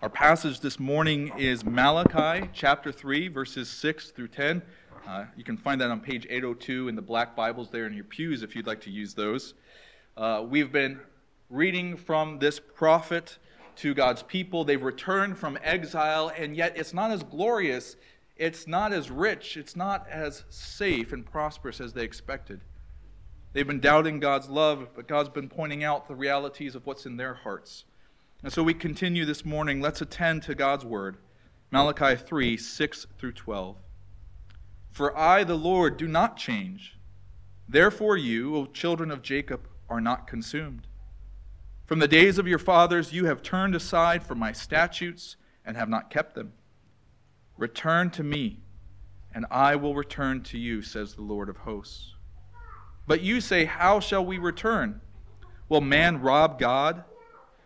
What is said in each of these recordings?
Our passage this morning is Malachi chapter 3, verses 6 through 10. Uh, you can find that on page 802 in the black Bibles there in your pews if you'd like to use those. Uh, we've been reading from this prophet to God's people. They've returned from exile, and yet it's not as glorious, it's not as rich, it's not as safe and prosperous as they expected. They've been doubting God's love, but God's been pointing out the realities of what's in their hearts. And so we continue this morning. Let's attend to God's word. Malachi 3 6 through 12. For I, the Lord, do not change. Therefore, you, O children of Jacob, are not consumed. From the days of your fathers, you have turned aside from my statutes and have not kept them. Return to me, and I will return to you, says the Lord of hosts. But you say, How shall we return? Will man rob God?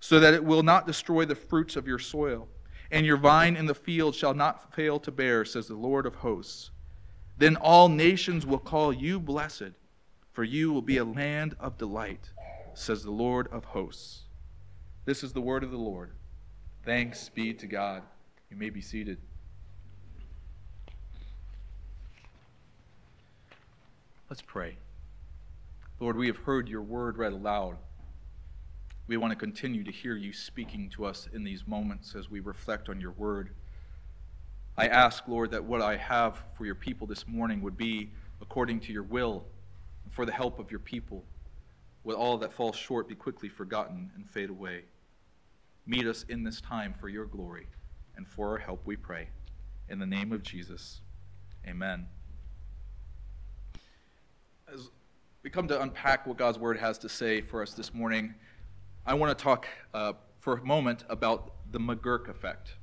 so that it will not destroy the fruits of your soil, and your vine in the field shall not fail to bear, says the Lord of hosts. Then all nations will call you blessed, for you will be a land of delight, says the Lord of hosts. This is the word of the Lord. Thanks be to God. You may be seated. Let's pray. Lord, we have heard your word read aloud. We want to continue to hear you speaking to us in these moments as we reflect on your word. I ask, Lord, that what I have for your people this morning would be according to your will and for the help of your people. With all that falls short, be quickly forgotten and fade away. Meet us in this time for your glory and for our help, we pray. In the name of Jesus, amen as we come to unpack what God's Word has to say for us this morning, I want to talk uh, for a moment about the McGurk effect.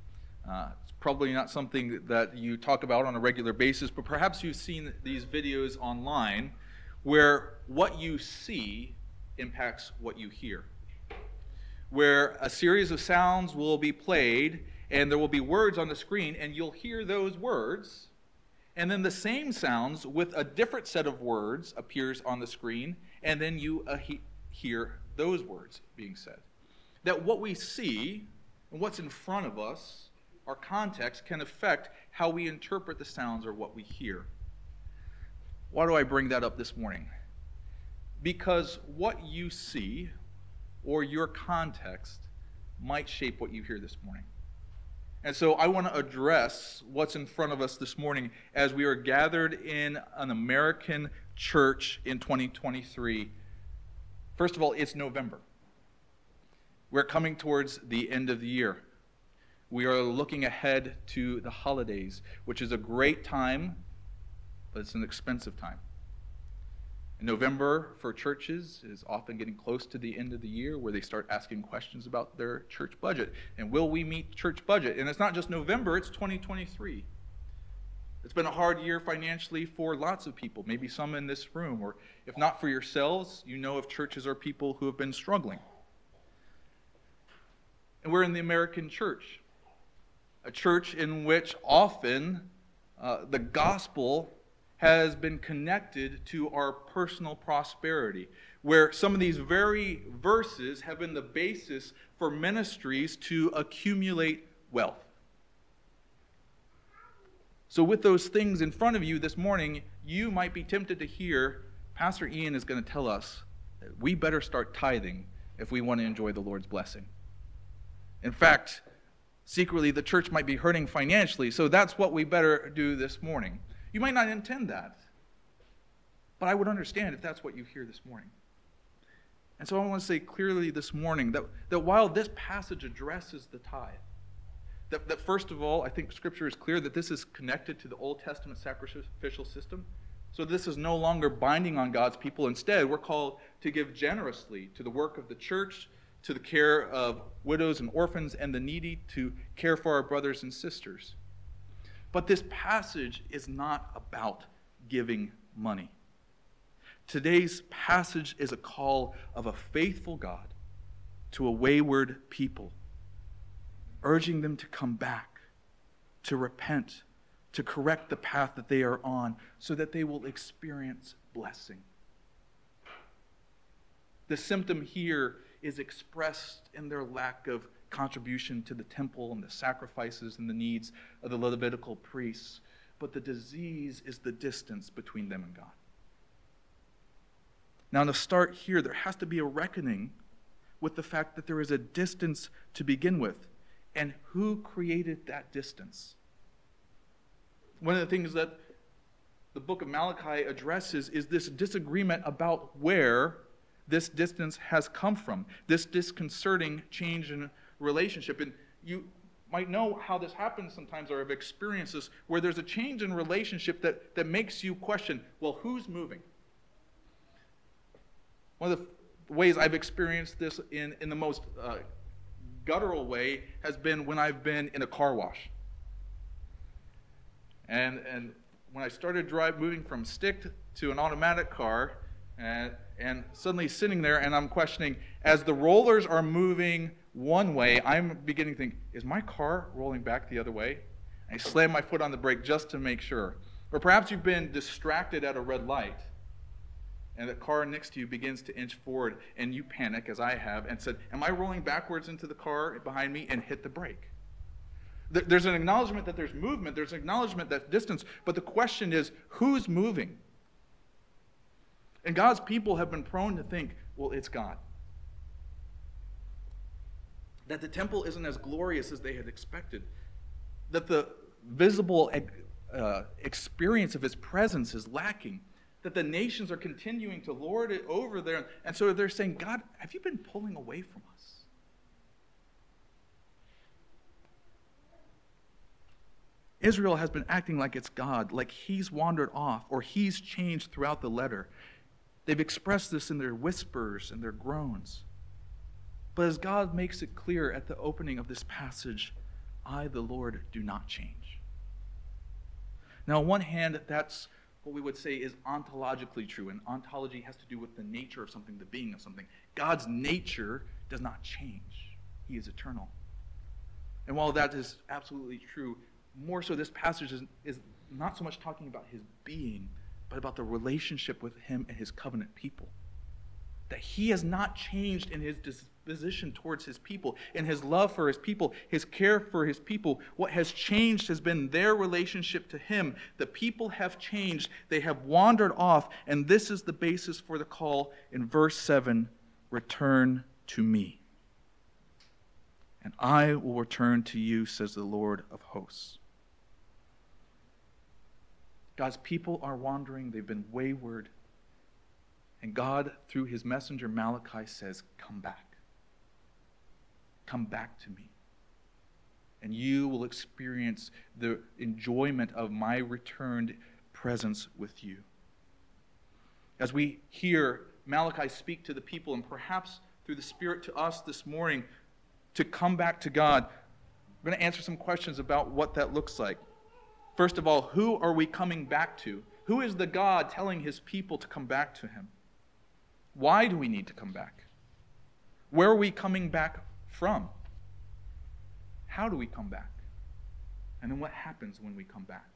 Uh, it's probably not something that you talk about on a regular basis, but perhaps you've seen these videos online where what you see impacts what you hear. Where a series of sounds will be played and there will be words on the screen, and you'll hear those words and then the same sounds with a different set of words appears on the screen, and then you uh, he- hear those words being said. That what we see and what's in front of us, our context, can affect how we interpret the sounds or what we hear. Why do I bring that up this morning? Because what you see or your context might shape what you hear this morning. And so I want to address what's in front of us this morning as we are gathered in an American church in 2023. First of all, it's November. We're coming towards the end of the year. We are looking ahead to the holidays, which is a great time, but it's an expensive time. November for churches is often getting close to the end of the year where they start asking questions about their church budget. And will we meet church budget? And it's not just November, it's 2023. It's been a hard year financially for lots of people, maybe some in this room, or if not for yourselves, you know of churches or people who have been struggling. And we're in the American church, a church in which often uh, the gospel has been connected to our personal prosperity, where some of these very verses have been the basis for ministries to accumulate wealth. So, with those things in front of you this morning, you might be tempted to hear Pastor Ian is going to tell us that we better start tithing if we want to enjoy the Lord's blessing. In fact, secretly, the church might be hurting financially, so that's what we better do this morning. You might not intend that, but I would understand if that's what you hear this morning. And so I want to say clearly this morning that, that while this passage addresses the tithe, that, that first of all, I think Scripture is clear that this is connected to the Old Testament sacrificial system. So this is no longer binding on God's people. Instead, we're called to give generously to the work of the church, to the care of widows and orphans and the needy, to care for our brothers and sisters. But this passage is not about giving money. Today's passage is a call of a faithful God to a wayward people, urging them to come back, to repent, to correct the path that they are on, so that they will experience blessing. The symptom here is expressed in their lack of contribution to the temple and the sacrifices and the needs of the Levitical priests. But the disease is the distance between them and God. Now, to start here, there has to be a reckoning with the fact that there is a distance to begin with. And who created that distance? One of the things that the book of Malachi addresses is this disagreement about where this distance has come from, this disconcerting change in relationship. And you might know how this happens sometimes or have experiences where there's a change in relationship that, that makes you question well, who's moving? One of the ways I've experienced this in, in the most uh, guttural way has been when I've been in a car wash. And, and when I started drive, moving from stick to an automatic car, and, and suddenly sitting there and I'm questioning, as the rollers are moving one way, I'm beginning to think, is my car rolling back the other way? I slam my foot on the brake just to make sure. Or perhaps you've been distracted at a red light and the car next to you begins to inch forward and you panic as I have and said, Am I rolling backwards into the car behind me and hit the brake? There's an acknowledgement that there's movement, there's acknowledgement that distance, but the question is, who's moving? And God's people have been prone to think, well, it's God. That the temple isn't as glorious as they had expected. That the visible uh, experience of his presence is lacking. That the nations are continuing to lord it over there. And so they're saying, God, have you been pulling away from us? Israel has been acting like it's God, like he's wandered off or he's changed throughout the letter. They've expressed this in their whispers and their groans. But as God makes it clear at the opening of this passage, I, the Lord, do not change. Now, on one hand, that's what we would say is ontologically true, and ontology has to do with the nature of something, the being of something. God's nature does not change, He is eternal. And while that is absolutely true, more so this passage is, is not so much talking about His being but about the relationship with Him and His covenant people. That He has not changed in His disposition towards His people, and His love for His people, His care for His people. What has changed has been their relationship to Him. The people have changed, they have wandered off, and this is the basis for the call in verse 7 Return to me. And I will return to you, says the Lord of hosts. God's people are wandering, they've been wayward. And God, through his messenger Malachi, says, Come back. Come back to me. And you will experience the enjoyment of my returned presence with you. As we hear Malachi speak to the people, and perhaps through the Spirit to us this morning, to come back to God, we're going to answer some questions about what that looks like. First of all, who are we coming back to? Who is the God telling his people to come back to him? Why do we need to come back? Where are we coming back from? How do we come back? And then what happens when we come back?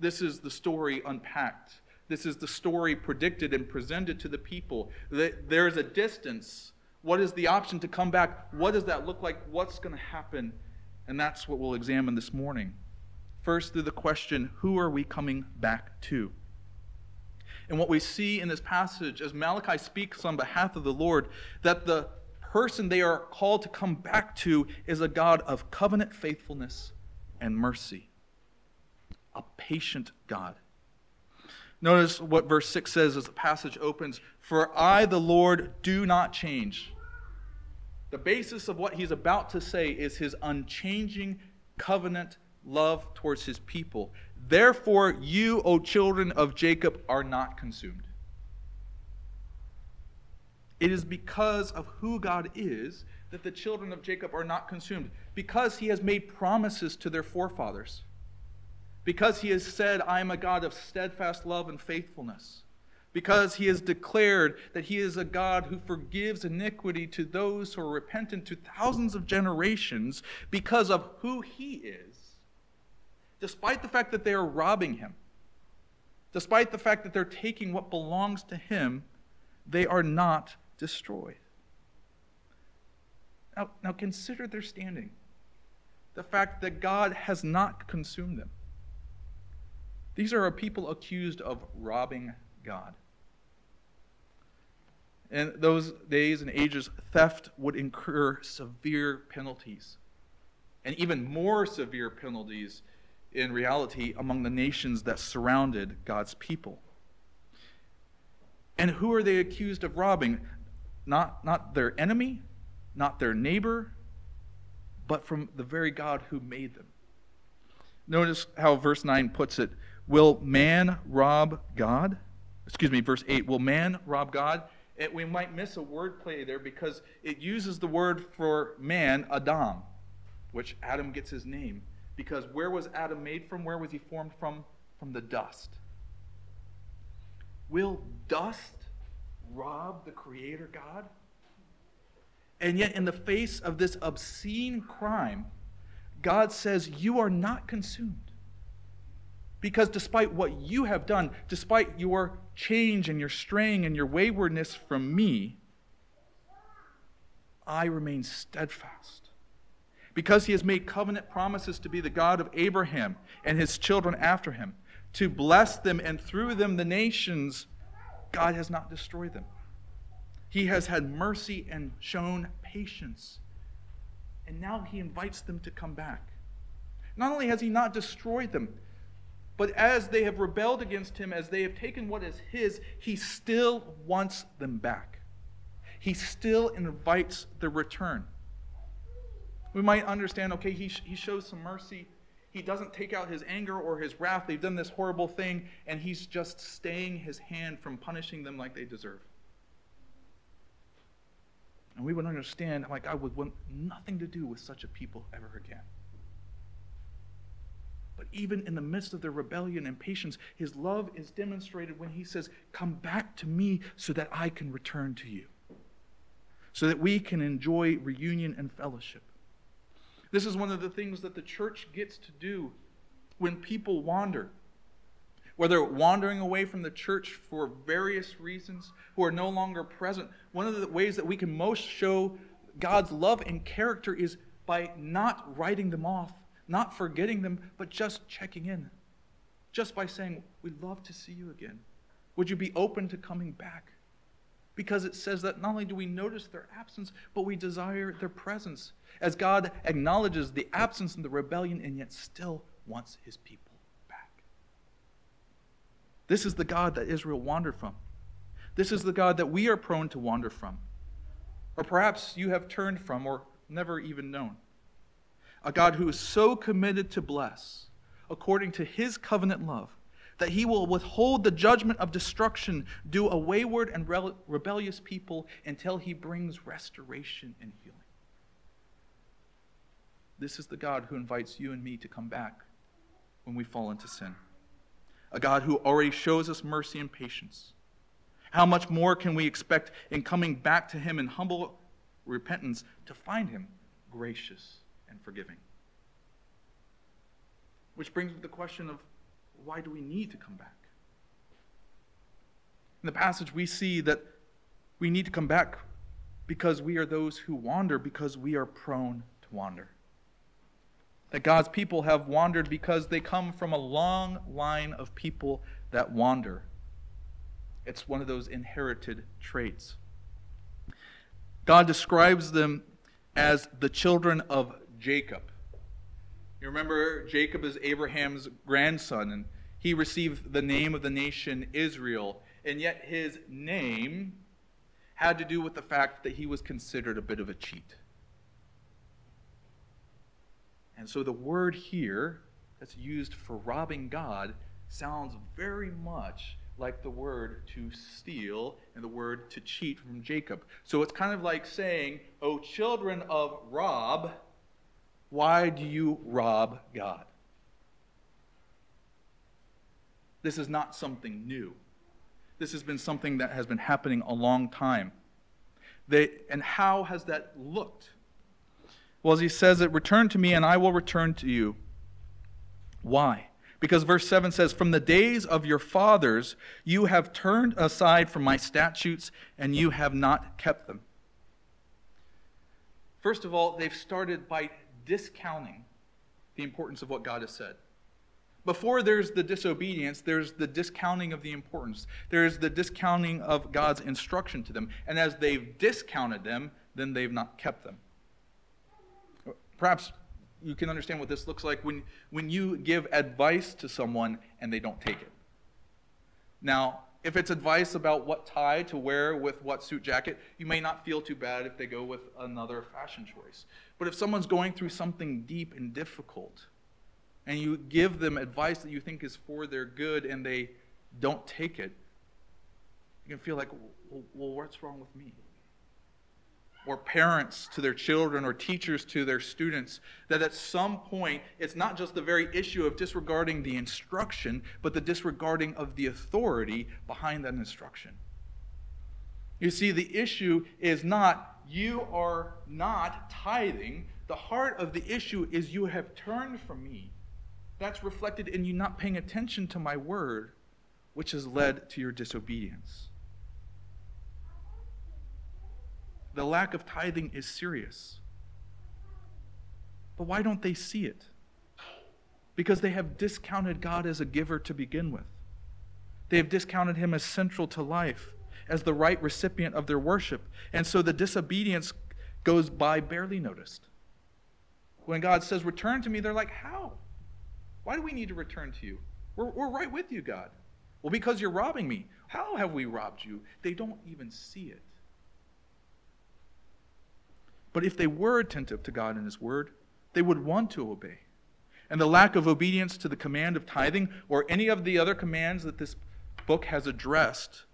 This is the story unpacked. This is the story predicted and presented to the people. There is a distance. What is the option to come back? What does that look like? What's going to happen? And that's what we'll examine this morning. First, through the question, who are we coming back to? And what we see in this passage, as Malachi speaks on behalf of the Lord, that the person they are called to come back to is a God of covenant faithfulness and mercy, a patient God. Notice what verse 6 says as the passage opens For I, the Lord, do not change. The basis of what he's about to say is his unchanging covenant love towards his people. Therefore, you, O children of Jacob, are not consumed. It is because of who God is that the children of Jacob are not consumed, because he has made promises to their forefathers, because he has said, I am a God of steadfast love and faithfulness, because he has declared that he is a God who forgives iniquity to those who are repentant to thousands of generations, because of who he is, despite the fact that they are robbing him, despite the fact that they're taking what belongs to him, they are not destroyed. Now, now consider their standing. The fact that God has not consumed them. These are a people accused of robbing God. In those days and ages, theft would incur severe penalties, and even more severe penalties in reality among the nations that surrounded God's people. And who are they accused of robbing? Not, not their enemy, not their neighbor, but from the very God who made them. Notice how verse 9 puts it Will man rob God? Excuse me, verse 8 Will man rob God? It, we might miss a word play there because it uses the word for man, Adam, which Adam gets his name. Because where was Adam made from? Where was he formed from? From the dust. Will dust rob the Creator God? And yet, in the face of this obscene crime, God says, You are not consumed. Because despite what you have done, despite your change and your straying and your waywardness from me, I remain steadfast. Because he has made covenant promises to be the God of Abraham and his children after him, to bless them and through them the nations, God has not destroyed them. He has had mercy and shown patience. And now he invites them to come back. Not only has he not destroyed them, but as they have rebelled against him, as they have taken what is his, he still wants them back. He still invites the return. We might understand okay, he, he shows some mercy. He doesn't take out his anger or his wrath. They've done this horrible thing, and he's just staying his hand from punishing them like they deserve. And we would understand like I would want nothing to do with such a people ever again. But even in the midst of their rebellion and patience, his love is demonstrated when he says, Come back to me so that I can return to you, so that we can enjoy reunion and fellowship. This is one of the things that the church gets to do when people wander whether wandering away from the church for various reasons, who are no longer present, one of the ways that we can most show God's love and character is by not writing them off, not forgetting them, but just checking in. Just by saying, We'd love to see you again. Would you be open to coming back? Because it says that not only do we notice their absence, but we desire their presence. As God acknowledges the absence and the rebellion, and yet still wants his people. Back. This is the God that Israel wandered from. This is the God that we are prone to wander from. Or perhaps you have turned from or never even known. A God who is so committed to bless, according to his covenant love, that he will withhold the judgment of destruction due a wayward and rebellious people until he brings restoration and healing. This is the God who invites you and me to come back when we fall into sin a God who already shows us mercy and patience. How much more can we expect in coming back to Him in humble repentance to find Him gracious and forgiving? Which brings the question of why do we need to come back? In the passage, we see that we need to come back because we are those who wander, because we are prone to wander that God's people have wandered because they come from a long line of people that wander. It's one of those inherited traits. God describes them as the children of Jacob. You remember, Jacob is Abraham's grandson, and he received the name of the nation Israel, and yet his name had to do with the fact that he was considered a bit of a cheat. And so the word here that's used for robbing God sounds very much like the word to steal and the word to cheat from Jacob. So it's kind of like saying, O children of Rob, why do you rob God? This is not something new. This has been something that has been happening a long time. They, and how has that looked? Well, as he says it, return to me and I will return to you. Why? Because verse 7 says, From the days of your fathers, you have turned aside from my statutes, and you have not kept them. First of all, they've started by discounting the importance of what God has said. Before there's the disobedience, there's the discounting of the importance. There's the discounting of God's instruction to them. And as they've discounted them, then they've not kept them. Perhaps you can understand what this looks like when, when you give advice to someone and they don't take it. Now, if it's advice about what tie to wear with what suit jacket, you may not feel too bad if they go with another fashion choice. But if someone's going through something deep and difficult, and you give them advice that you think is for their good and they don't take it, you can feel like, well, what's wrong with me? Or parents to their children or teachers to their students that at some point it's not just the very issue of disregarding the instruction, but the disregarding of the authority behind that instruction. You see, the issue is not you are not tithing. The heart of the issue is you have turned from me. That's reflected in you not paying attention to my word, which has led to your disobedience. The lack of tithing is serious. But why don't they see it? Because they have discounted God as a giver to begin with. They have discounted him as central to life, as the right recipient of their worship. And so the disobedience goes by barely noticed. When God says, Return to me, they're like, How? Why do we need to return to you? We're, we're right with you, God. Well, because you're robbing me. How have we robbed you? They don't even see it. But if they were attentive to God and His Word, they would want to obey. And the lack of obedience to the command of tithing or any of the other commands that this book has addressed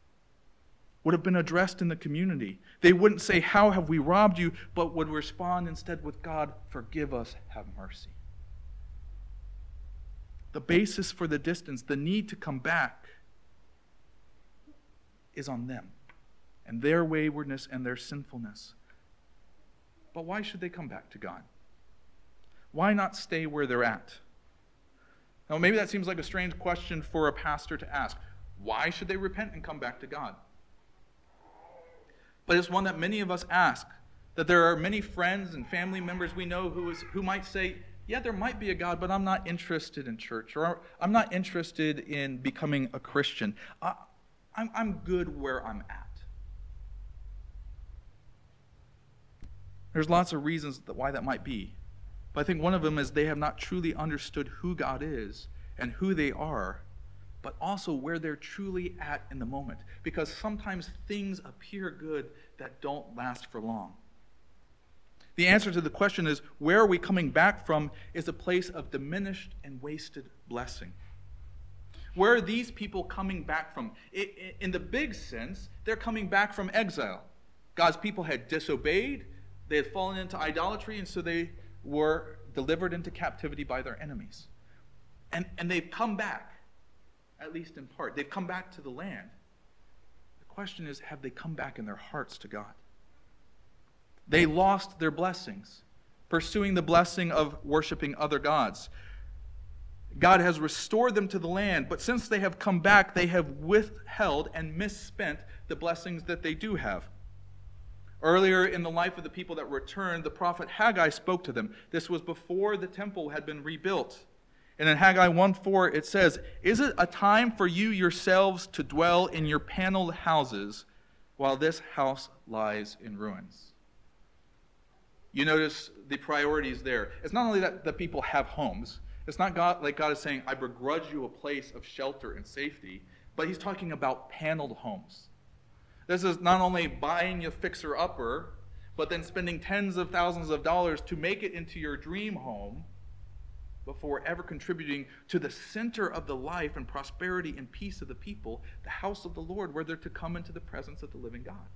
would have been addressed in the community. They wouldn't say, How have we robbed you? but would respond instead with, God, forgive us, have mercy. The basis for the distance, the need to come back, is on them and their waywardness and their sinfulness. But why should they come back to God? Why not stay where they're at? Now, maybe that seems like a strange question for a pastor to ask. Why should they repent and come back to God? But it's one that many of us ask. That there are many friends and family members we know who, is, who might say, Yeah, there might be a God, but I'm not interested in church, or I'm not interested in becoming a Christian. I, I'm, I'm good where I'm at. There's lots of reasons why that might be. But I think one of them is they have not truly understood who God is and who they are, but also where they're truly at in the moment. Because sometimes things appear good that don't last for long. The answer to the question is where are we coming back from is a place of diminished and wasted blessing. Where are these people coming back from? In the big sense, they're coming back from exile. God's people had disobeyed, they had fallen into idolatry, and so they were delivered into captivity by their enemies. And, and they've come back, at least in part. They've come back to the land. The question is have they come back in their hearts to God? They lost their blessings, pursuing the blessing of worshiping other gods. God has restored them to the land, but since they have come back, they have withheld and misspent the blessings that they do have. Earlier in the life of the people that returned, the prophet Haggai spoke to them. This was before the temple had been rebuilt. And in Haggai 1:4 it says, "Is it a time for you yourselves to dwell in your paneled houses while this house lies in ruins?" You notice the priorities there. It's not only that the people have homes. It's not God like God is saying, "I begrudge you a place of shelter and safety," but he's talking about paneled homes. This is not only buying a fixer upper, but then spending tens of thousands of dollars to make it into your dream home. before ever contributing to the center of the life and prosperity and peace of the people, the house of the Lord, where they're to come into the presence of the living God.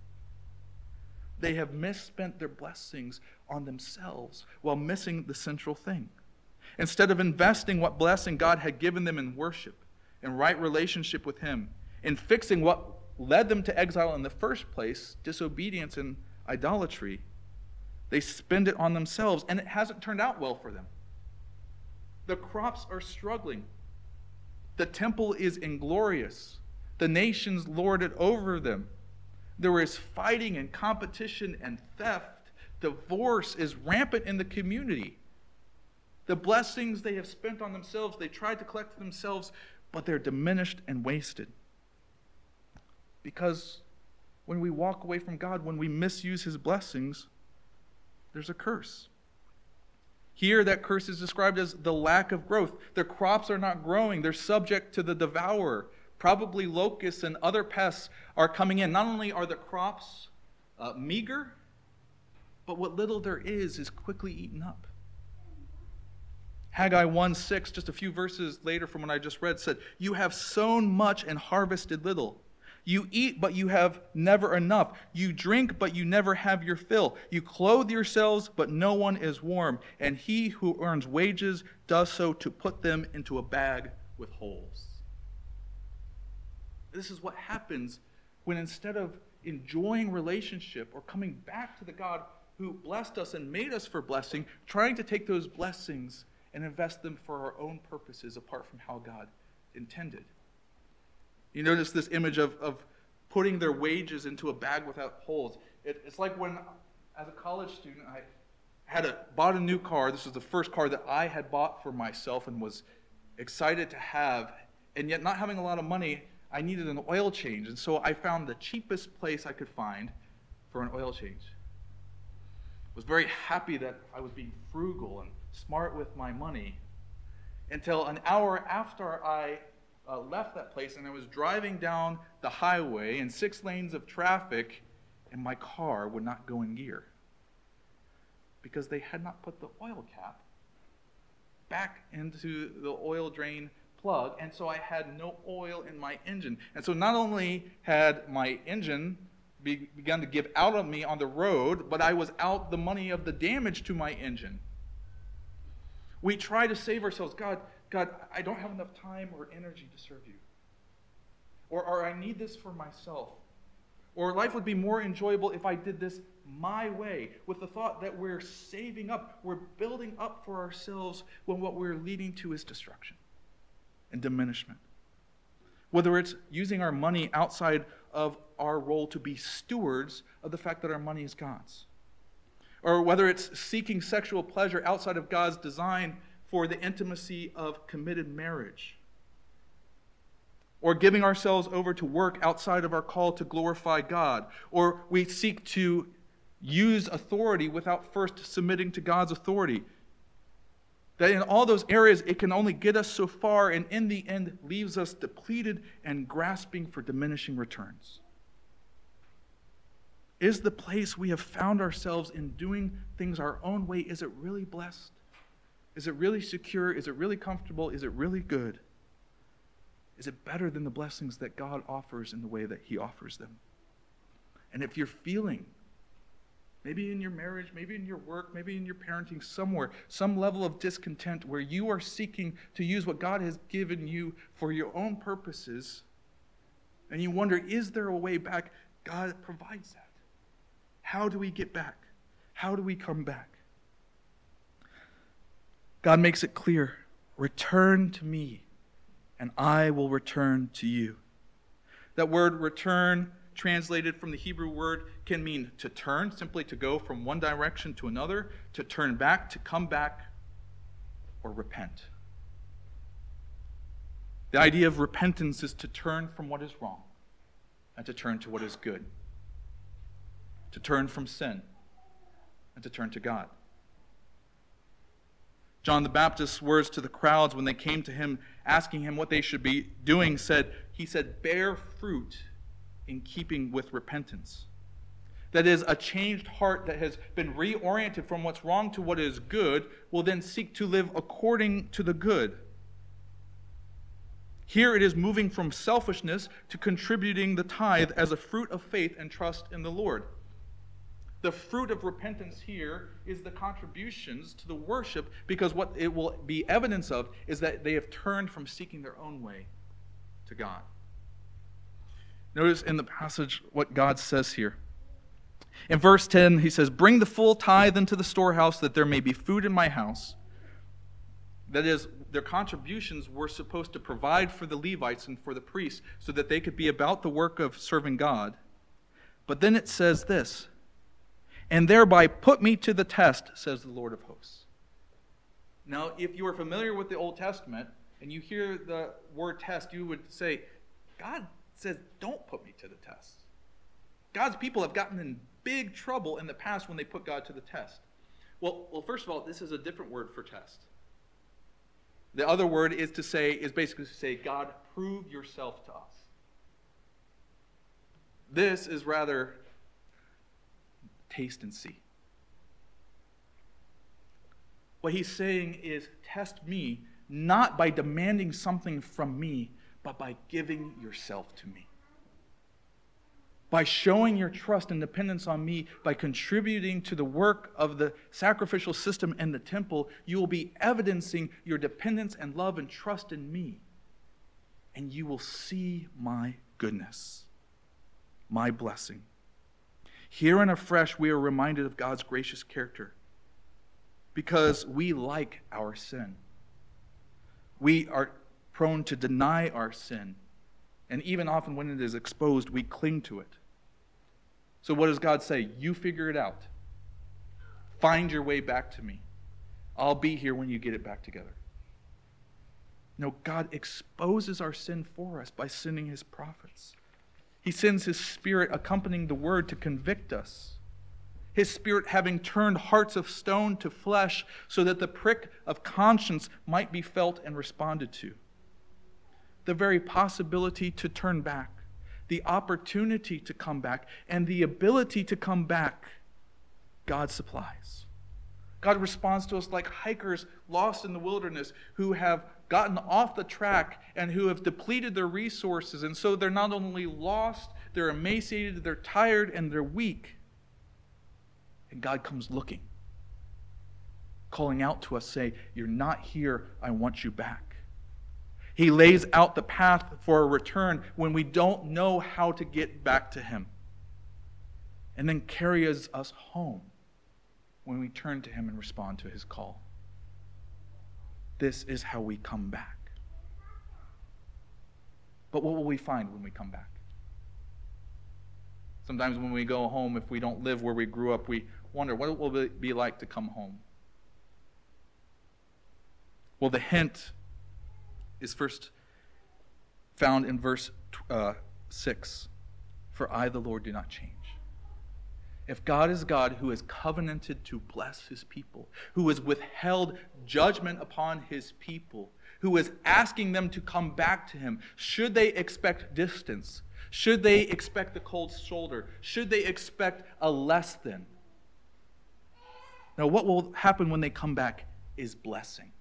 They have misspent their blessings on themselves while missing the central thing. Instead of investing what blessing God had given them in worship in right relationship with Him, in fixing what led them to exile in the first place, disobedience and idolatry, they spend it on themselves, and it hasn't turned out well for them. The crops are struggling. The temple is inglorious. The nations lord it over them. There is fighting and competition and theft. Divorce is rampant in the community. The blessings they have spent on themselves, they tried to collect for themselves, but they're diminished and wasted. Because when we walk away from God, when we misuse His blessings, there's a curse. Here, that curse is described as the lack of growth. Their crops are not growing, they're subject to the devourer. Probably locusts and other pests are coming in. Not only are the crops uh, meager, but what little there is is quickly eaten up. Haggai 1 6, just a few verses later from what I just read, said, You have sown much and harvested little. You eat, but you have never enough. You drink, but you never have your fill. You clothe yourselves, but no one is warm. And he who earns wages does so to put them into a bag with holes. This is what happens when instead of enjoying relationship or coming back to the God who blessed us and made us for blessing, trying to take those blessings and invest them for our own purposes apart from how God intended. You notice this image of, of putting their wages into a bag without holes. It, it's like when, as a college student, I had a, bought a new car. This was the first car that I had bought for myself and was excited to have. And yet, not having a lot of money, I needed an oil change. And so I found the cheapest place I could find for an oil change. Was very happy that I was being frugal and smart with my money until an hour after I uh, left that place and I was driving down the highway in six lanes of traffic, and my car would not go in gear because they had not put the oil cap back into the oil drain plug, and so I had no oil in my engine. And so not only had my engine be, begun to give out on me on the road, but I was out the money of the damage to my engine. We try to save ourselves. God, God, I don't have enough time or energy to serve you. Or, or I need this for myself. Or life would be more enjoyable if I did this my way, with the thought that we're saving up, we're building up for ourselves when what we're leading to is destruction and diminishment. Whether it's using our money outside of our role to be stewards of the fact that our money is God's, or whether it's seeking sexual pleasure outside of God's design for the intimacy of committed marriage. Or giving ourselves over to work outside of our call to glorify God. Or we seek to use authority without first submitting to God's authority. That in all those areas, it can only get us so far, and in the end, leaves us depleted and grasping for diminishing returns. Is the place we have found ourselves in doing things our own way, is it really blessed? Is it really secure? Is it really comfortable? Is it really good? Is it better than the blessings that God offers in the way that He offers them? And if you're feeling, maybe in your marriage, maybe in your work, maybe in your parenting, somewhere, some level of discontent where you are seeking to use what God has given you for your own purposes, and you wonder, is there a way back? God provides that. How do we get back? How do we come back? God makes it clear return to me, and I will return to you. That word return, translated from the Hebrew word, can mean to turn, simply to go from one direction to another, to turn back, to come back, or repent. The idea of repentance is to turn from what is wrong and to turn to what is good, to turn from sin and to turn to God. John the Baptist's words to the crowds when they came to him asking him what they should be doing said, He said, bear fruit in keeping with repentance. that is, a changed heart that has been reoriented from what's wrong to what is good, will then seek to live according to the good. Here it is moving from selfishness to contributing the tithe as a fruit of faith and trust in the Lord. The fruit of repentance here is the contributions to the worship because what it will be evidence of is that they have turned from seeking their own way to God. Notice in the passage what God says here. In verse 10, he says, Bring the full tithe into the storehouse that there may be food in my house. That is, their contributions were supposed to provide for the Levites and for the priests so that they could be about the work of serving God. But then it says this, and thereby put me to the test, says the Lord of hosts. Now, if you are familiar with the Old Testament and you hear the word test, you would say, God says, don't put me to the test. God's people have gotten in big trouble in the past when they put God to the test. Well, well, first of all, this is a different word for test. The other word is to say, is basically to say, God, prove yourself to us. This is rather taste and see. What he's saying is, test me not by demanding something from me, but by giving yourself to me by showing your trust and dependence on me, by contributing to the work of the sacrificial system and the temple, you will be evidencing your dependence and love and trust in me. And you will see my goodness, my blessing. Here and afresh, we are reminded of God's gracious character because we like our sin. We are prone to deny our sin and even often when it is exposed, we cling to it. So, what does God say? You figure it out. Find your way back to me. I'll be here when you get it back together. No, God exposes our sin for us by sending his prophets. He sends his spirit accompanying the word to convict us. His spirit having turned hearts of stone to flesh so that the prick of conscience might be felt and responded to the very possibility to turn back, the opportunity to come back, and the ability to come back, God supplies. God responds to us like hikers lost in the wilderness who have gotten off the track and who have depleted their resources. And so they're not only lost, they're emaciated, they're tired, and they're weak. And God comes looking, calling out to us, say, You're not here, I want you back. He lays out the path for a return when we don't know how to get back to Him. And then carries us home when we turn to Him and respond to His call. This is how we come back. But what will we find when we come back? Sometimes when we go home, if we don't live where we grew up, we wonder what it will be like to come home? Well, the hint is first found in verse uh, 6 For I, the Lord, do not change. If God is God who has covenanted to bless his people, who has withheld judgment upon his people, who is asking them to come back to him, should they expect distance? Should they expect the cold shoulder? Should they expect a less than? Now, what will happen when they come back is blessing.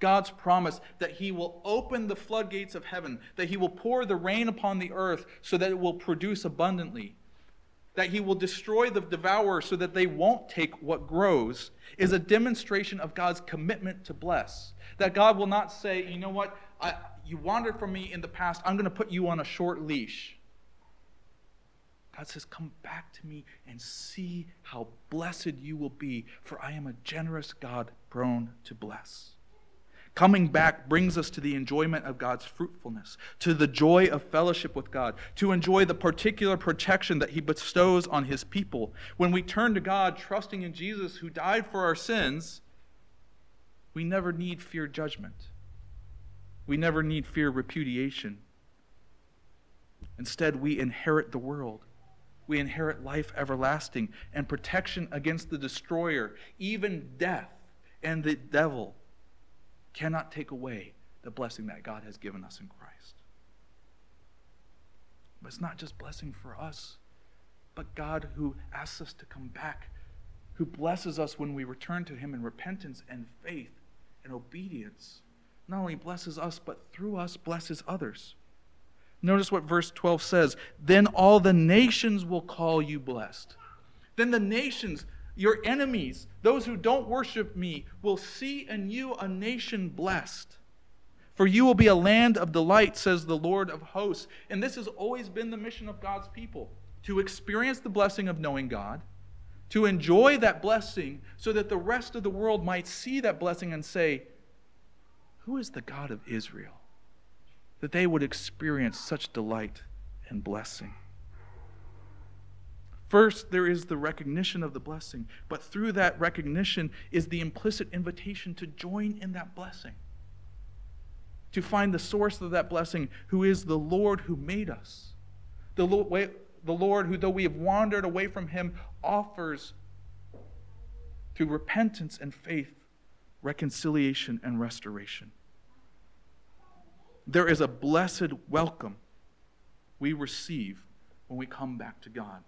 God's promise that He will open the floodgates of heaven, that He will pour the rain upon the earth so that it will produce abundantly, that He will destroy the devourer so that they won't take what grows, is a demonstration of God's commitment to bless. That God will not say, you know what, I, you wandered from me in the past, I'm going to put you on a short leash. God says, Come back to me and see how blessed you will be, for I am a generous God prone to bless. Coming back brings us to the enjoyment of God's fruitfulness, to the joy of fellowship with God, to enjoy the particular protection that He bestows on His people. When we turn to God, trusting in Jesus who died for our sins, we never need fear judgment. We never need fear repudiation. Instead, we inherit the world. We inherit life everlasting and protection against the destroyer, even death and the devil cannot take away the blessing that God has given us in Christ. But it's not just blessing for us, but God who asks us to come back, who blesses us when we return to Him in repentance and faith and obedience. Not only blesses us, but through us blesses others. Notice what verse 12 says Then all the nations will call you blessed. Then the nations, your enemies, those who don't worship me, will see in you a nation blessed. For you will be a land of delight, says the Lord of hosts. And this has always been the mission of God's people to experience the blessing of knowing God, to enjoy that blessing, so that the rest of the world might see that blessing and say, Who is the God of Israel? That they would experience such delight and blessing. First, there is the recognition of the blessing, but through that recognition is the implicit invitation to join in that blessing to find the source of that blessing, who is the Lord who made us. The Lord, who, though we have wandered away from him, offers through repentance and faith reconciliation and restoration. There is a blessed welcome we receive when we come back to God.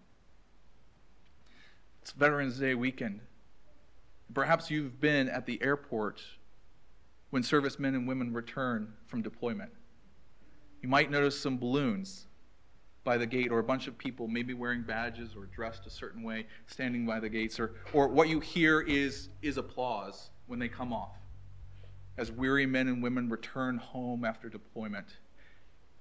It's Veterans Day weekend. Perhaps you've been at the airport when servicemen and women return from deployment. You might notice some balloons by the gate, or a bunch of people maybe wearing badges or dressed a certain way standing by the gates, or, or what you hear is, is applause when they come off as weary men and women return home after deployment.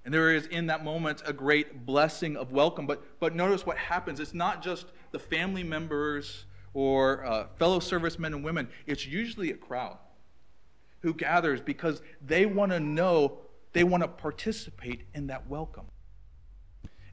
And there is in that moment a great blessing of welcome. But, but notice what happens. It's not just the family members or uh, fellow servicemen and women, it's usually a crowd who gathers because they want to know, they want to participate in that welcome.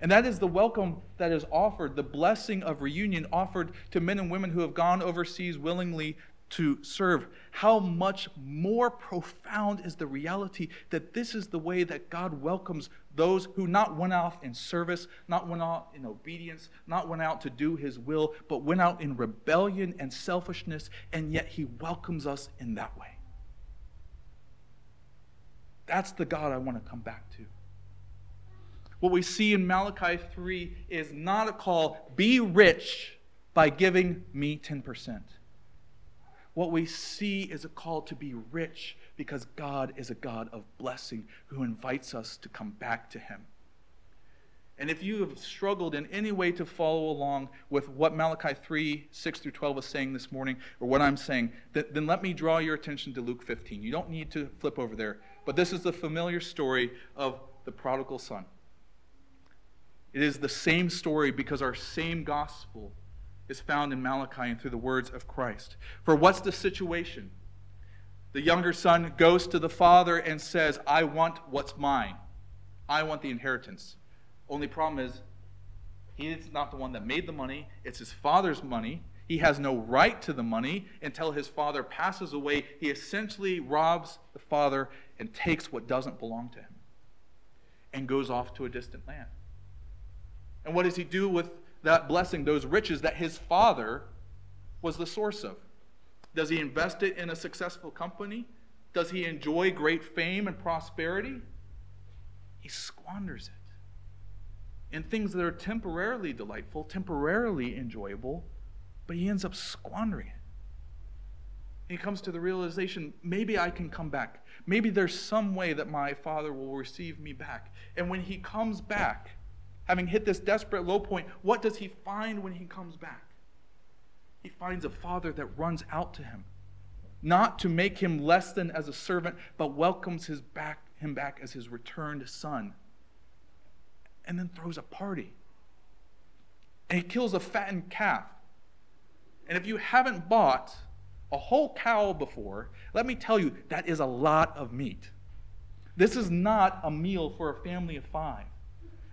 And that is the welcome that is offered, the blessing of reunion offered to men and women who have gone overseas willingly to serve. How much more profound is the reality that this is the way that God welcomes those who not went out in service, not went out in obedience, not went out to do his will, but went out in rebellion and selfishness, and yet he welcomes us in that way. That's the God I want to come back to. What we see in Malachi 3 is not a call, be rich by giving me 10%. What we see is a call to be rich because God is a God of blessing who invites us to come back to Him. And if you have struggled in any way to follow along with what Malachi 3, 6 through 12 is saying this morning, or what I'm saying, then let me draw your attention to Luke 15. You don't need to flip over there. But this is the familiar story of the prodigal son. It is the same story because our same gospel is found in Malachi and through the words of Christ. For what's the situation? The younger son goes to the father and says, I want what's mine. I want the inheritance. Only problem is, he is not the one that made the money, it's his father's money. He has no right to the money until his father passes away. He essentially robs the father and takes what doesn't belong to him and goes off to a distant land. And what does he do with that blessing, those riches that his father was the source of? Does he invest it in a successful company? Does he enjoy great fame and prosperity? He squanders it in things that are temporarily delightful, temporarily enjoyable, but he ends up squandering it. He comes to the realization maybe I can come back. Maybe there's some way that my father will receive me back. And when he comes back, having hit this desperate low point, what does he find when he comes back? He finds a father that runs out to him, not to make him less than as a servant, but welcomes his back, him back as his returned son. And then throws a party. And he kills a fattened calf. And if you haven't bought a whole cow before, let me tell you, that is a lot of meat. This is not a meal for a family of five.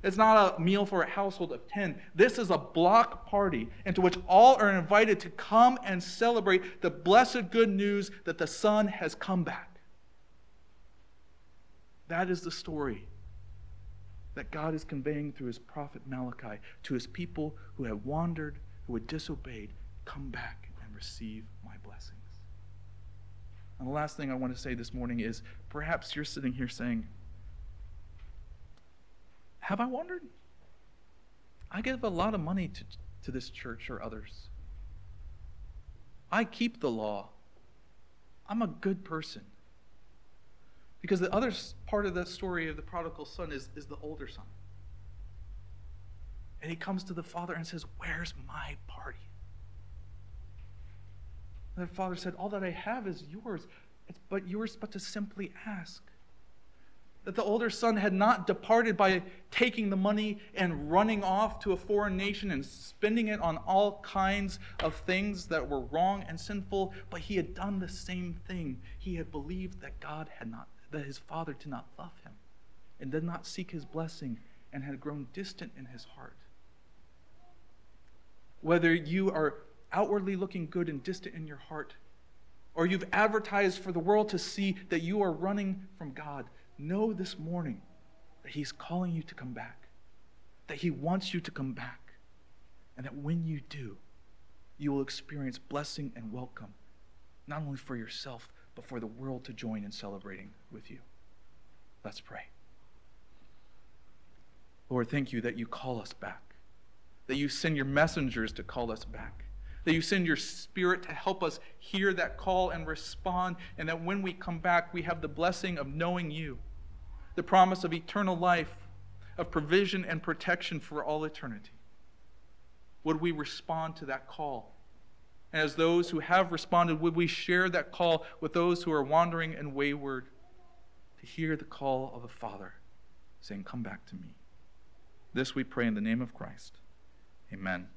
It's not a meal for a household of 10. This is a block party into which all are invited to come and celebrate the blessed good news that the Son has come back. That is the story that God is conveying through his prophet Malachi to his people who have wandered, who had disobeyed. Come back and receive my blessings. and the last thing I want to say this morning is perhaps you're sitting here saying, Have I wandered? I give a lot of money to, to this church or others. I keep the law. I'm a good person. Because the other part of the story of the prodigal son is, is the older son. And he comes to the father and says, Where's my party? And the father said, All that I have is yours. It's but yours but to simply ask. That the older son had not departed by taking the money and running off to a foreign nation and spending it on all kinds of things that were wrong and sinful, but he had done the same thing. He had believed that God had not, that his father did not love him and did not seek his blessing and had grown distant in his heart. Whether you are outwardly looking good and distant in your heart, or you've advertised for the world to see that you are running from God, know this morning that He's calling you to come back, that He wants you to come back, and that when you do, you will experience blessing and welcome, not only for yourself, but for the world to join in celebrating with you. Let's pray. Lord, thank you that you call us back, that you send your messengers to call us back that you send your spirit to help us hear that call and respond, and that when we come back, we have the blessing of knowing you, the promise of eternal life, of provision and protection for all eternity. Would we respond to that call? And as those who have responded, would we share that call with those who are wandering and wayward to hear the call of the Father saying, Come back to me? This we pray in the name of Christ. Amen.